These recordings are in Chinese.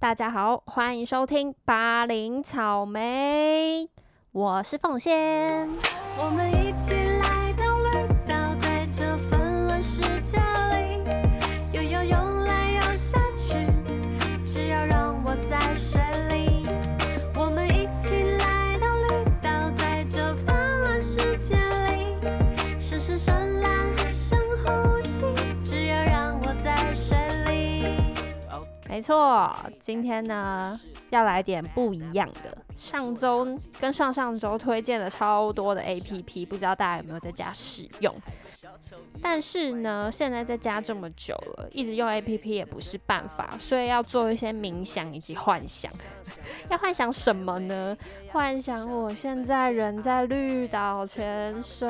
大家好，欢迎收听八零草莓，我是凤仙。我们一起没错，今天呢要来点不一样的。上周跟上上周推荐了超多的 APP，不知道大家有没有在家使用？但是呢，现在在家这么久了，一直用 APP 也不是办法，所以要做一些冥想以及幻想。要幻想什么呢？幻想我现在人在绿岛潜水，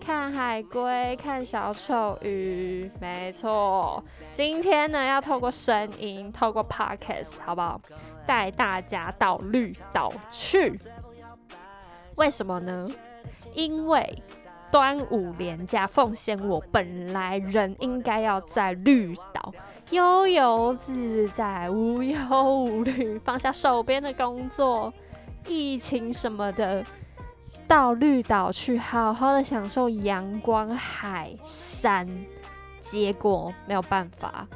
看海龟，看小丑鱼。没错，今天呢要透过声音，透过 Podcast，好不好？带大家到绿岛去。为什么呢？因为。端午连假奉献，我本来人应该要在绿岛悠游自在、无忧无虑，放下手边的工作、疫情什么的，到绿岛去好好的享受阳光、海、山。结果没有办法。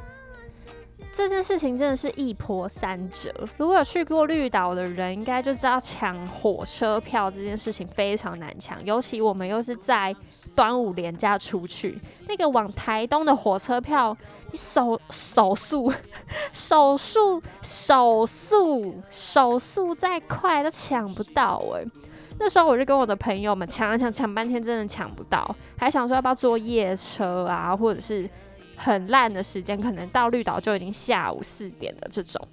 这件事情真的是一波三折。如果有去过绿岛的人，应该就知道抢火车票这件事情非常难抢，尤其我们又是在端午连假出去，那个往台东的火车票，你手手速手速手速手速再快都抢不到哎。那时候我就跟我的朋友们抢啊抢，抢半天真的抢不到，还想说要不要坐夜车啊，或者是。很烂的时间，可能到绿岛就已经下午四点了这种。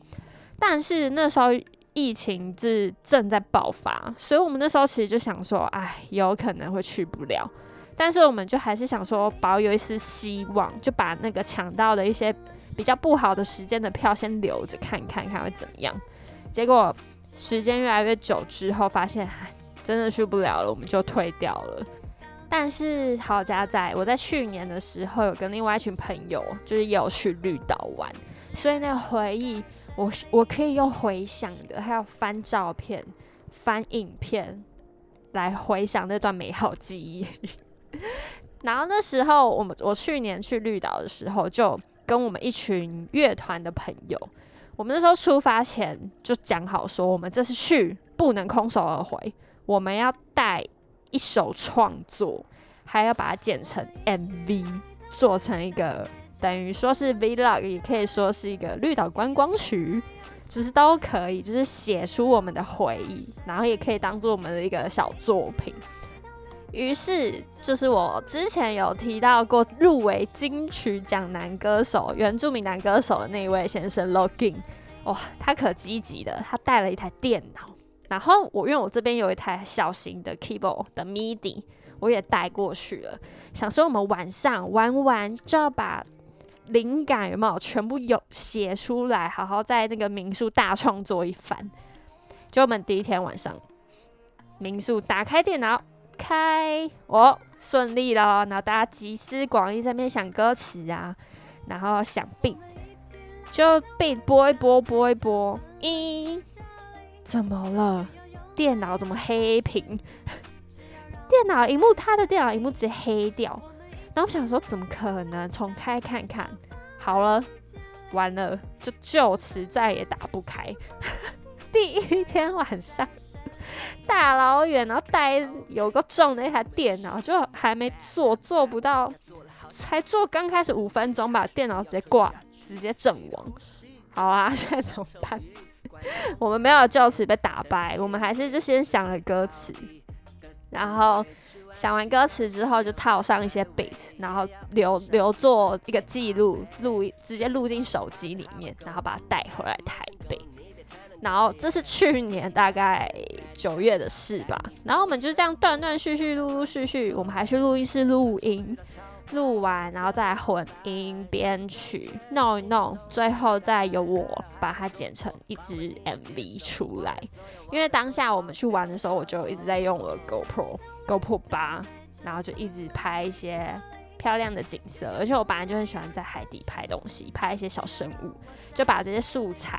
但是那时候疫情是正在爆发，所以我们那时候其实就想说，哎，有可能会去不了。但是我们就还是想说，保有一丝希望，就把那个抢到的一些比较不好的时间的票先留着看看看会怎么样。结果时间越来越久之后，发现真的去不了了，我们就退掉了。但是好家在，我在去年的时候有跟另外一群朋友，就是有去绿岛玩，所以那个回忆，我我可以用回想的，还有翻照片、翻影片来回想那段美好记忆。然后那时候，我们我去年去绿岛的时候，就跟我们一群乐团的朋友，我们那时候出发前就讲好说，我们这次去不能空手而回，我们要带。一手创作，还要把它剪成 MV，做成一个等于说是 Vlog，也可以说是一个绿岛观光曲，其实都可以，就是写出我们的回忆，然后也可以当做我们的一个小作品。于是，就是我之前有提到过入围金曲奖男歌手、原住民男歌手的那一位先生 Login，哇，他可积极的，他带了一台电脑。然后我因为我这边有一台小型的 keyboard 的 MIDI，我也带过去了。想说我们晚上玩完就要把灵感有没有全部有写出来，好好在那个民宿大创作一番。就我们第一天晚上，民宿打开电脑开，哦，顺利了。然后大家集思广益在那边想歌词啊，然后想 beat，就 beat 播一播播一播，一。怎么了？电脑怎么黑屏？电脑荧幕，他的电脑荧幕直接黑掉。然后我想说，怎么可能？重开看看。好了，完了，就就此再也打不开。第一天晚上，大老远，然后带有个重的一台电脑，就还没做，做不到，才做刚开始五分钟，吧电脑直接挂，直接阵亡。好啊，现在怎么办？我们没有就此被打败，我们还是就先想了歌词，然后想完歌词之后就套上一些 beat，然后留留作一个记录，录直接录进手机里面，然后把它带回来台北。然后这是去年大概九月的事吧，然后我们就这样断断续续、陆陆续续，我们还去录音室录音。录完，然后再混音编曲，弄一弄，最后再由我把它剪成一支 MV 出来。因为当下我们去玩的时候，我就一直在用我的 GoPro GoPro 八，然后就一直拍一些漂亮的景色。而且我本来就很喜欢在海底拍东西，拍一些小生物，就把这些素材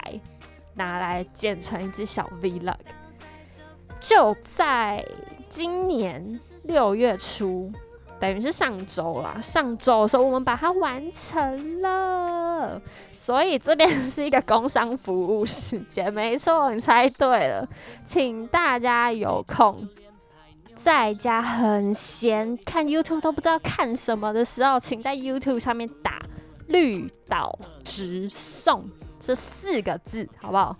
拿来剪成一支小 vlog。就在今年六月初。等于是上周啦，上周的时候我们把它完成了，所以这边是一个工商服务时间，没错，你猜对了，请大家有空在家很闲看 YouTube 都不知道看什么的时候，请在 YouTube 上面打“绿岛直送”这四个字，好不好？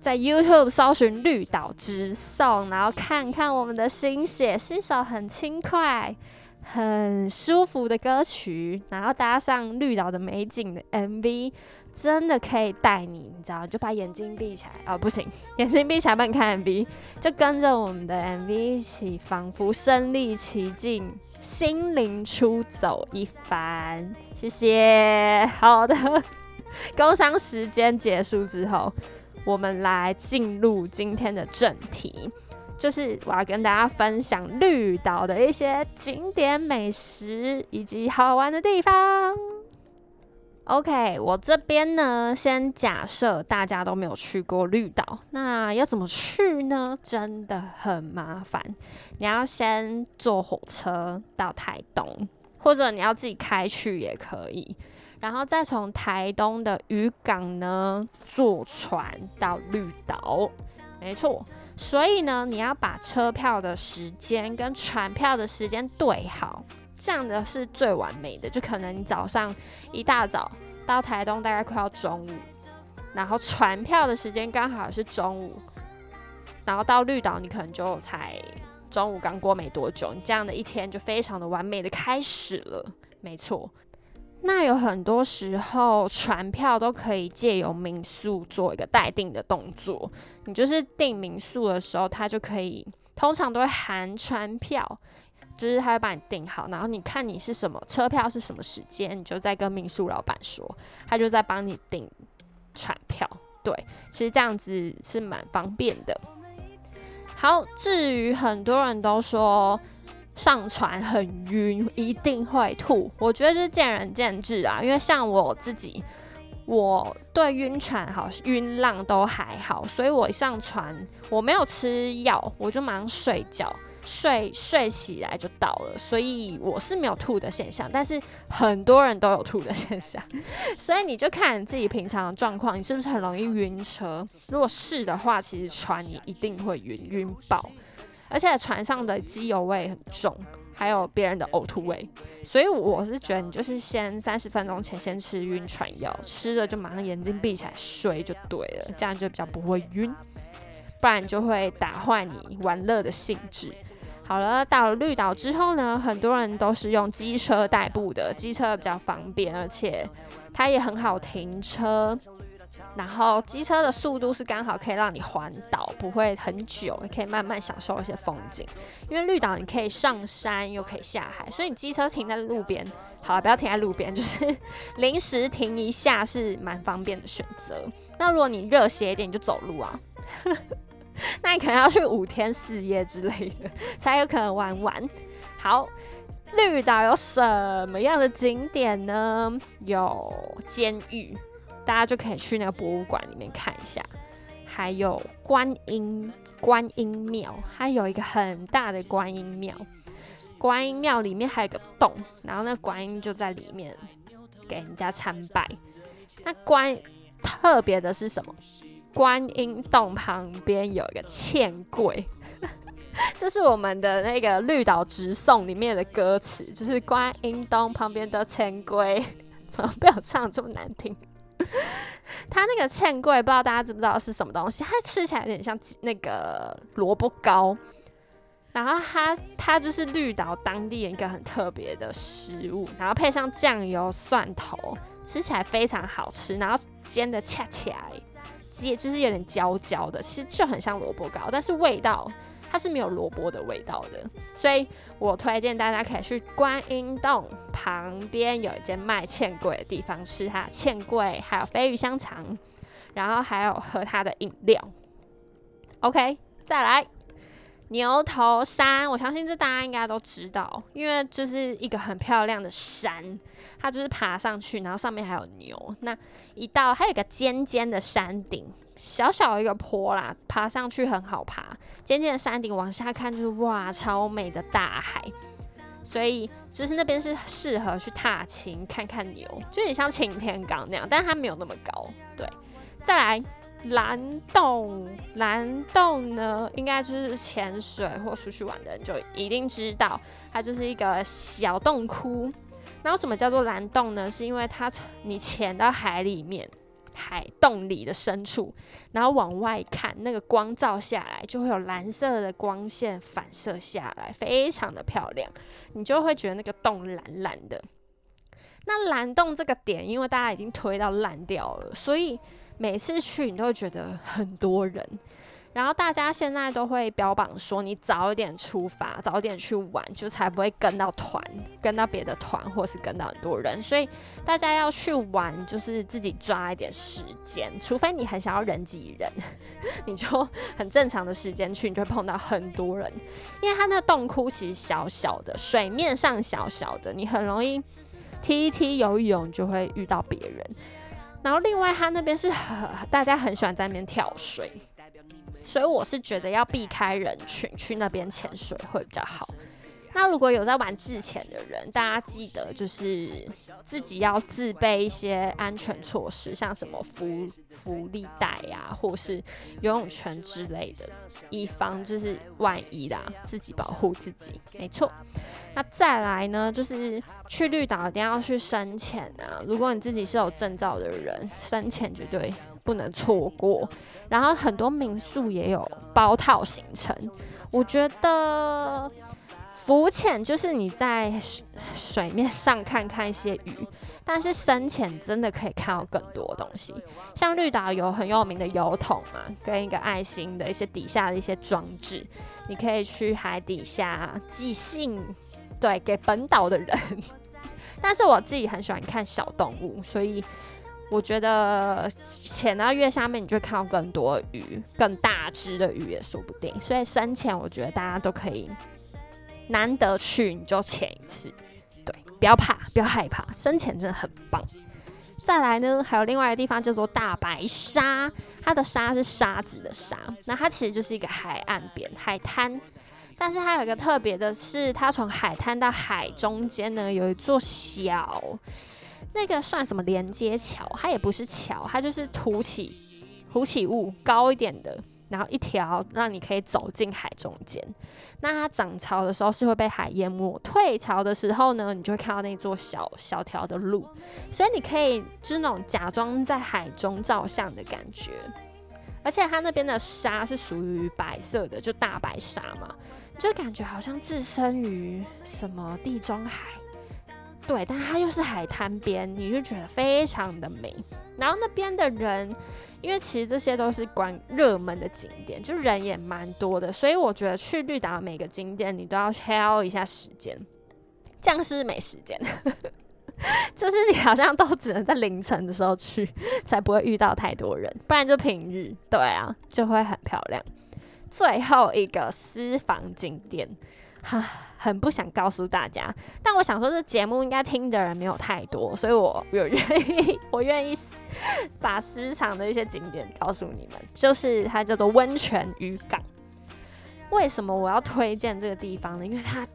在 YouTube 搜寻“绿岛直送”，然后看看我们的心血，新手很轻快。很舒服的歌曲，然后搭上绿岛的美景的 MV，真的可以带你，你知道，就把眼睛闭起来啊，不行，眼睛闭起来帮你看 MV，就跟着我们的 MV 一起，仿佛身临其境，心灵出走一番。谢谢。好的，工商时间结束之后，我们来进入今天的正题。就是我要跟大家分享绿岛的一些景点美食以及好玩的地方。OK，我这边呢，先假设大家都没有去过绿岛，那要怎么去呢？真的很麻烦。你要先坐火车到台东，或者你要自己开去也可以，然后再从台东的渔港呢坐船到绿岛。没错。所以呢，你要把车票的时间跟船票的时间对好，这样的是最完美的。就可能你早上一大早到台东，大概快要中午，然后船票的时间刚好是中午，然后到绿岛你可能就才中午刚过没多久，你这样的一天就非常的完美的开始了。没错。那有很多时候，船票都可以借由民宿做一个待定的动作。你就是订民宿的时候，他就可以，通常都会含船票，就是他会帮你订好，然后你看你是什么车票是什么时间，你就再跟民宿老板说，他就在帮你订船票。对，其实这样子是蛮方便的。好，至于很多人都说。上船很晕，一定会吐。我觉得就是见仁见智啊，因为像我自己，我对晕船好、晕浪都还好，所以我一上船我没有吃药，我就马上睡觉，睡睡起来就到了，所以我是没有吐的现象。但是很多人都有吐的现象，所以你就看自己平常的状况，你是不是很容易晕车？如果是的话，其实船你一定会晕晕爆。而且船上的机油味很重，还有别人的呕吐味，所以我是觉得你就是先三十分钟前先吃晕船药，吃了就马上眼睛闭起来睡就对了，这样就比较不会晕，不然就会打坏你玩乐的兴致。好了，到了绿岛之后呢，很多人都是用机车代步的，机车比较方便，而且它也很好停车。然后机车的速度是刚好可以让你环岛，不会很久，也可以慢慢享受一些风景。因为绿岛你可以上山又可以下海，所以你机车停在路边，好了，不要停在路边，就是 临时停一下是蛮方便的选择。那如果你热血一点，你就走路啊，那你可能要去五天四夜之类的才有可能玩完。好，绿岛有什么样的景点呢？有监狱。大家就可以去那个博物馆里面看一下，还有观音观音庙，它有一个很大的观音庙，观音庙里面还有个洞，然后那观音就在里面给人家参拜。那观特别的是什么？观音洞旁边有一个欠柜，这是我们的那个绿岛直送里面的歌词，就是观音洞旁边的欠柜，怎么被我唱这么难听？它那个芡桂，不知道大家知不知道是什么东西？它吃起来有点像那个萝卜糕，然后它它就是绿岛当地一个很特别的食物，然后配上酱油、蒜头，吃起来非常好吃，然后煎的恰起来，煎就是有点焦焦的，其实就很像萝卜糕，但是味道。它是没有萝卜的味道的，所以我推荐大家可以去观音洞旁边有一间卖欠柜的地方吃它欠柜，还有飞鱼香肠，然后还有喝它的饮料。OK，再来牛头山，我相信这大家应该都知道，因为就是一个很漂亮的山，它就是爬上去，然后上面还有牛。那一到还有个尖尖的山顶，小小一个坡啦，爬上去很好爬。尖尖的山顶往下看就是哇，超美的大海。所以就是那边是适合去踏青看看牛，就有点像擎天岗那样，但是它没有那么高。对，再来。蓝洞，蓝洞呢，应该就是潜水或出去玩的人就一定知道，它就是一个小洞窟。然后什么叫做蓝洞呢？是因为它你潜到海里面，海洞里的深处，然后往外看，那个光照下来，就会有蓝色的光线反射下来，非常的漂亮，你就会觉得那个洞蓝蓝的。那蓝洞这个点，因为大家已经推到烂掉了，所以。每次去你都会觉得很多人，然后大家现在都会标榜说你早一点出发，早点去玩，就才不会跟到团，跟到别的团，或是跟到很多人。所以大家要去玩，就是自己抓一点时间，除非你很想要人挤人，你就很正常的时间去，你就会碰到很多人，因为它那洞窟其实小小的，水面上小小的，你很容易踢一踢游泳就会遇到别人。然后另外，他那边是大家很喜欢在那边跳水，所以我是觉得要避开人群去那边潜水会比较好。那如果有在玩自潜的人，大家记得就是自己要自备一些安全措施，像什么浮浮力带呀，或是游泳圈之类的，以防就是万一啦，自己保护自己。没错。那再来呢，就是去绿岛一定要去深潜啊！如果你自己是有证照的人，深潜绝对不能错过。然后很多民宿也有包套行程，我觉得。浮潜就是你在水面上看看一些鱼，但是深潜真的可以看到更多东西。像绿岛有很有名的油桶嘛，跟一个爱心的一些底下的一些装置，你可以去海底下寄信，对，给本岛的人。但是我自己很喜欢看小动物，所以我觉得潜到越下面，你就看到更多鱼，更大只的鱼也说不定。所以深潜，我觉得大家都可以。难得去你就潜一次，对，不要怕，不要害怕，深潜真的很棒。再来呢，还有另外一个地方叫做大白沙，它的沙是沙子的沙，那它其实就是一个海岸边海滩，但是它有一个特别的是，它从海滩到海中间呢有一座小，那个算什么连接桥？它也不是桥，它就是凸起凸起物高一点的。然后一条让你可以走进海中间，那它涨潮的时候是会被海淹没，退潮的时候呢，你就会看到那座小小条的路，所以你可以就是那种假装在海中照相的感觉，而且它那边的沙是属于白色的，就大白沙嘛，就感觉好像置身于什么地中海。对，但它又是海滩边，你就觉得非常的美。然后那边的人，因为其实这些都是关热门的景点，就人也蛮多的，所以我觉得去绿岛每个景点你都要挑一下时间，这样是没时间，就是你好像都只能在凌晨的时候去，才不会遇到太多人，不然就平日，对啊，就会很漂亮。最后一个私房景点。哈，很不想告诉大家，但我想说，这节目应该听的人没有太多，所以我有愿意，我愿意把私藏的一些景点告诉你们，就是它叫做温泉渔港。为什么我要推荐这个地方呢？因为它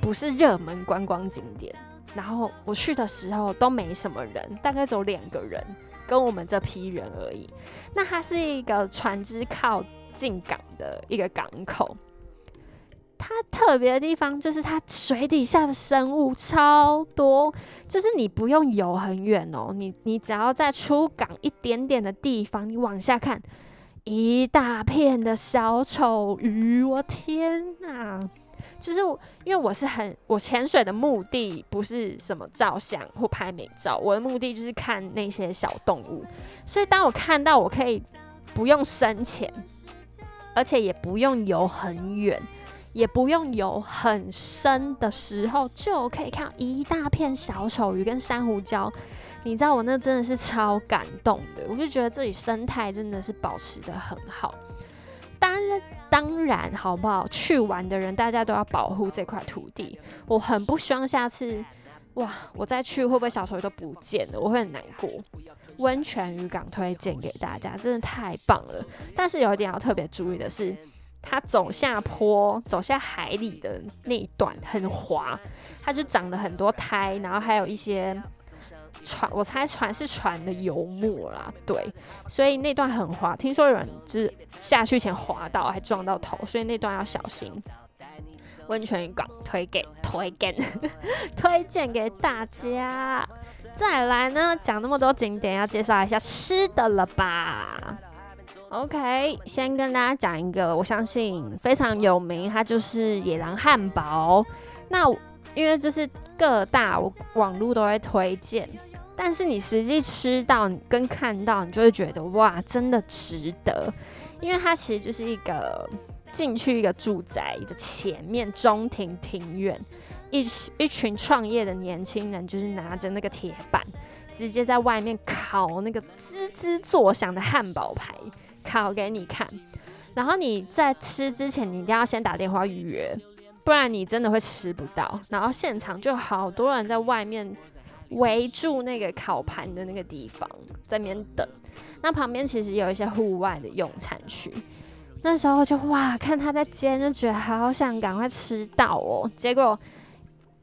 不是热门观光景点，然后我去的时候都没什么人，大概只有两个人跟我们这批人而已。那它是一个船只靠近港的一个港口。它特别的地方就是它水底下的生物超多，就是你不用游很远哦，你你只要在出港一点点的地方，你往下看，一大片的小丑鱼，我天哪！就是因为我是很我潜水的目的不是什么照相或拍美照，我的目的就是看那些小动物，所以当我看到我可以不用深潜，而且也不用游很远。也不用游很深的时候，就可以看到一大片小丑鱼跟珊瑚礁。你知道我那真的是超感动的，我就觉得这里生态真的是保持的很好。当然，当然，好不好？去玩的人，大家都要保护这块土地。我很不希望下次，哇，我再去会不会小丑鱼都不见了？我会很难过。温泉渔港推荐给大家，真的太棒了。但是有一点要特别注意的是，它走下坡、走下海里的那一段很滑，它就长了很多苔，然后还有一些船，我猜船是船的油墨啦，对，所以那段很滑。听说有人就是下去前滑到，还撞到头，所以那段要小心。温泉渔港推给推荐推荐给大家。再来呢，讲那么多景点，要介绍一下吃的了吧？OK，先跟大家讲一个，我相信非常有名，它就是野狼汉堡。那因为就是各大网络都会推荐，但是你实际吃到跟看到，你就会觉得哇，真的值得，因为它其实就是一个进去一个住宅的前面中庭庭院。一一群创业的年轻人，就是拿着那个铁板，直接在外面烤那个滋滋作响的汉堡排，烤给你看。然后你在吃之前，你一定要先打电话预约，不然你真的会吃不到。然后现场就好多人在外面围住那个烤盘的那个地方，在那边等。那旁边其实有一些户外的用餐区，那时候就哇，看他在煎，就觉得好想赶快吃到哦。结果。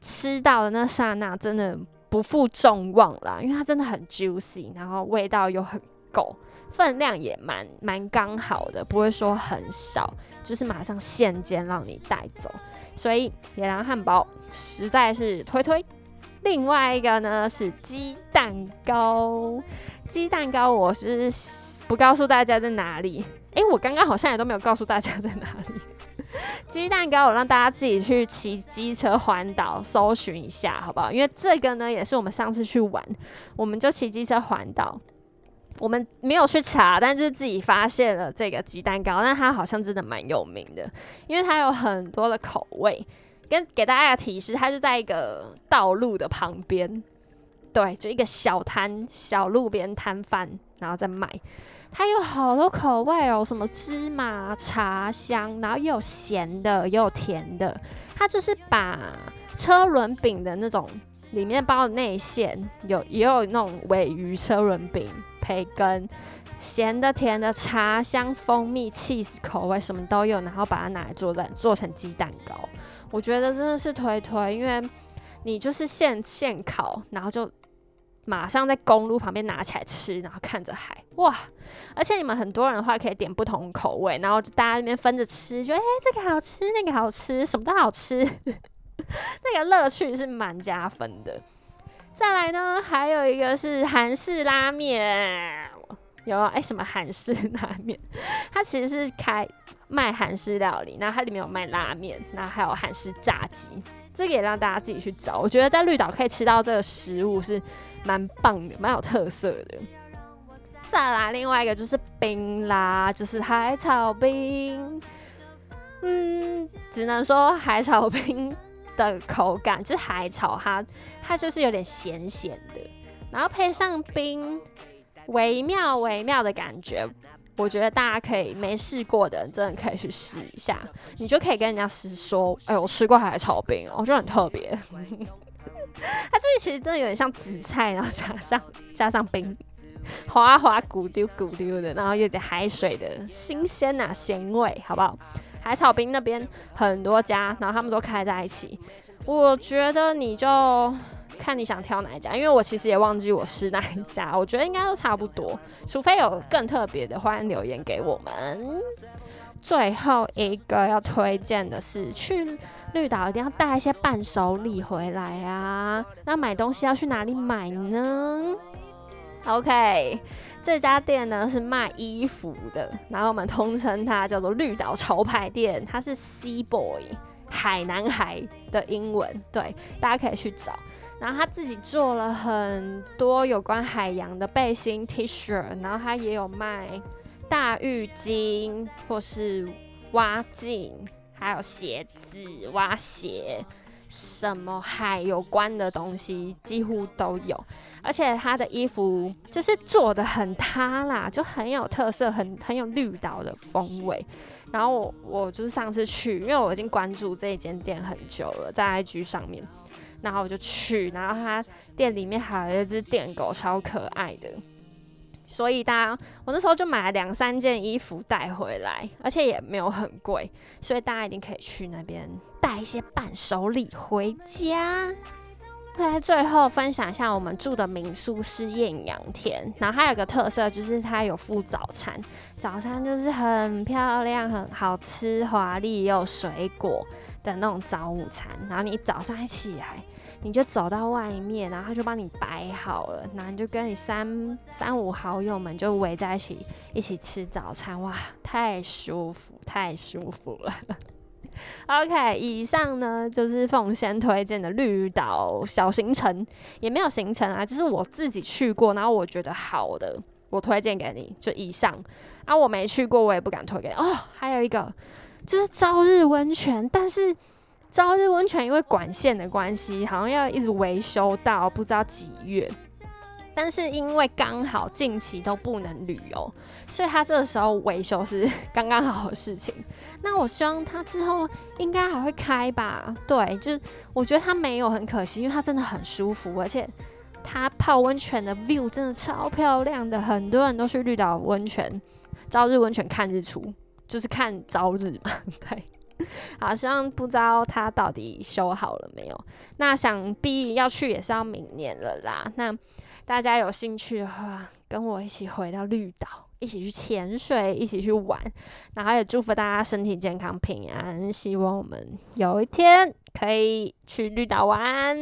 吃到的那刹那，真的不负众望啦，因为它真的很 juicy，然后味道又很够，分量也蛮蛮刚好的，不会说很少，就是马上现煎让你带走。所以野狼汉堡实在是推推。另外一个呢是鸡蛋糕，鸡蛋糕我是不告诉大家在哪里，诶，我刚刚好像也都没有告诉大家在哪里。鸡蛋糕，我让大家自己去骑机车环岛搜寻一下，好不好？因为这个呢，也是我们上次去玩，我们就骑机车环岛，我们没有去查，但是自己发现了这个鸡蛋糕，但它好像真的蛮有名的，因为它有很多的口味。跟给大家的提示，它就在一个道路的旁边，对，就一个小摊、小路边摊贩，然后再卖。它有好多口味哦，什么芝麻、茶香，然后也有咸的，也有甜的。它就是把车轮饼的那种里面包的内馅，有也有那种尾鱼车轮饼、培根，咸的、甜的、茶香、蜂蜜、cheese 口味什么都有，然后把它拿来做蛋做成鸡蛋糕。我觉得真的是推推，因为你就是现现烤，然后就。马上在公路旁边拿起来吃，然后看着海，哇！而且你们很多人的话可以点不同口味，然后就大家那边分着吃，觉得哎这个好吃，那个好吃，什么都好吃，那个乐趣是蛮加分的。再来呢，还有一个是韩式拉面，有哎什么韩式拉面？它其实是开卖韩式料理，那它里面有卖拉面，那还有韩式炸鸡，这个也让大家自己去找。我觉得在绿岛可以吃到这个食物是。蛮棒的，蛮有特色的。再来另外一个就是冰啦，就是海草冰。嗯，只能说海草冰的口感就是海草，它它就是有点咸咸的，然后配上冰，微妙微妙的感觉。我觉得大家可以没试过的人真的可以去试一下，你就可以跟人家说：“哎，我吃过海草冰，我觉得很特别。”它这里其实真的有点像紫菜，然后加上加上冰，滑滑咕丢咕丢的，然后有点海水的新鲜呐咸味，好不好？海草冰那边很多家，然后他们都开在一起。我觉得你就看你想挑哪一家，因为我其实也忘记我是哪一家，我觉得应该都差不多，除非有更特别的，欢迎留言给我们。最后一个要推荐的是去。绿岛一定要带一些伴手礼回来啊！那买东西要去哪里买呢？OK，这家店呢是卖衣服的，然后我们通称它叫做绿岛潮牌店，它是 Sea Boy 海男孩的英文，对，大家可以去找。然后他自己做了很多有关海洋的背心 T 恤，然后他也有卖大浴巾或是蛙镜。还有鞋子、蛙鞋，什么海有关的东西几乎都有，而且它的衣服就是做的很塌啦，就很有特色，很很有绿岛的风味。然后我我就是上次去，因为我已经关注这一间店很久了，在 IG 上面，然后我就去，然后它店里面还有一只电狗，超可爱的。所以大家，我那时候就买了两三件衣服带回来，而且也没有很贵，所以大家一定可以去那边带一些伴手礼回家。在最后分享一下，我们住的民宿是艳阳天，然后它有个特色就是它有附早餐，早餐就是很漂亮、很好吃、华丽又有水果的那种早午餐，然后你早上一起来。你就走到外面，然后他就帮你摆好了，然后你就跟你三三五好友们就围在一起一起吃早餐，哇，太舒服，太舒服了。OK，以上呢就是奉先推荐的绿岛小行程，也没有行程啊，就是我自己去过，然后我觉得好的，我推荐给你。就以上啊，我没去过，我也不敢推给你。哦，还有一个就是朝日温泉，但是。朝日温泉因为管线的关系，好像要一直维修到不知道几月。但是因为刚好近期都不能旅游，所以他这个时候维修是刚刚好的事情。那我希望他之后应该还会开吧？对，就是我觉得他没有很可惜，因为他真的很舒服，而且他泡温泉的 view 真的超漂亮的。很多人都去绿岛温泉、朝日温泉看日出，就是看朝日嘛，对。好像不知道他到底修好了没有。那想必要去也是要明年了啦。那大家有兴趣的话，跟我一起回到绿岛，一起去潜水，一起去玩。然后也祝福大家身体健康、平安。希望我们有一天可以去绿岛玩，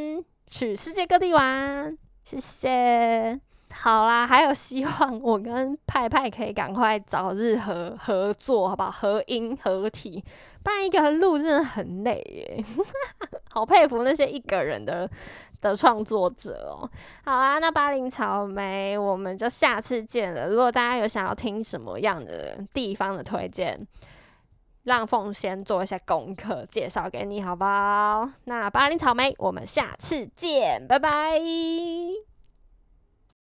去世界各地玩。谢谢。好啦，还有希望我跟派派可以赶快早日合合作，好不好？合音合体，不然一个人录真的很累耶。好佩服那些一个人的的创作者哦。好啦，那巴林草莓，我们就下次见了。如果大家有想要听什么样的地方的推荐，让凤仙做一下功课，介绍给你，好不好？那巴林草莓，我们下次见，拜拜。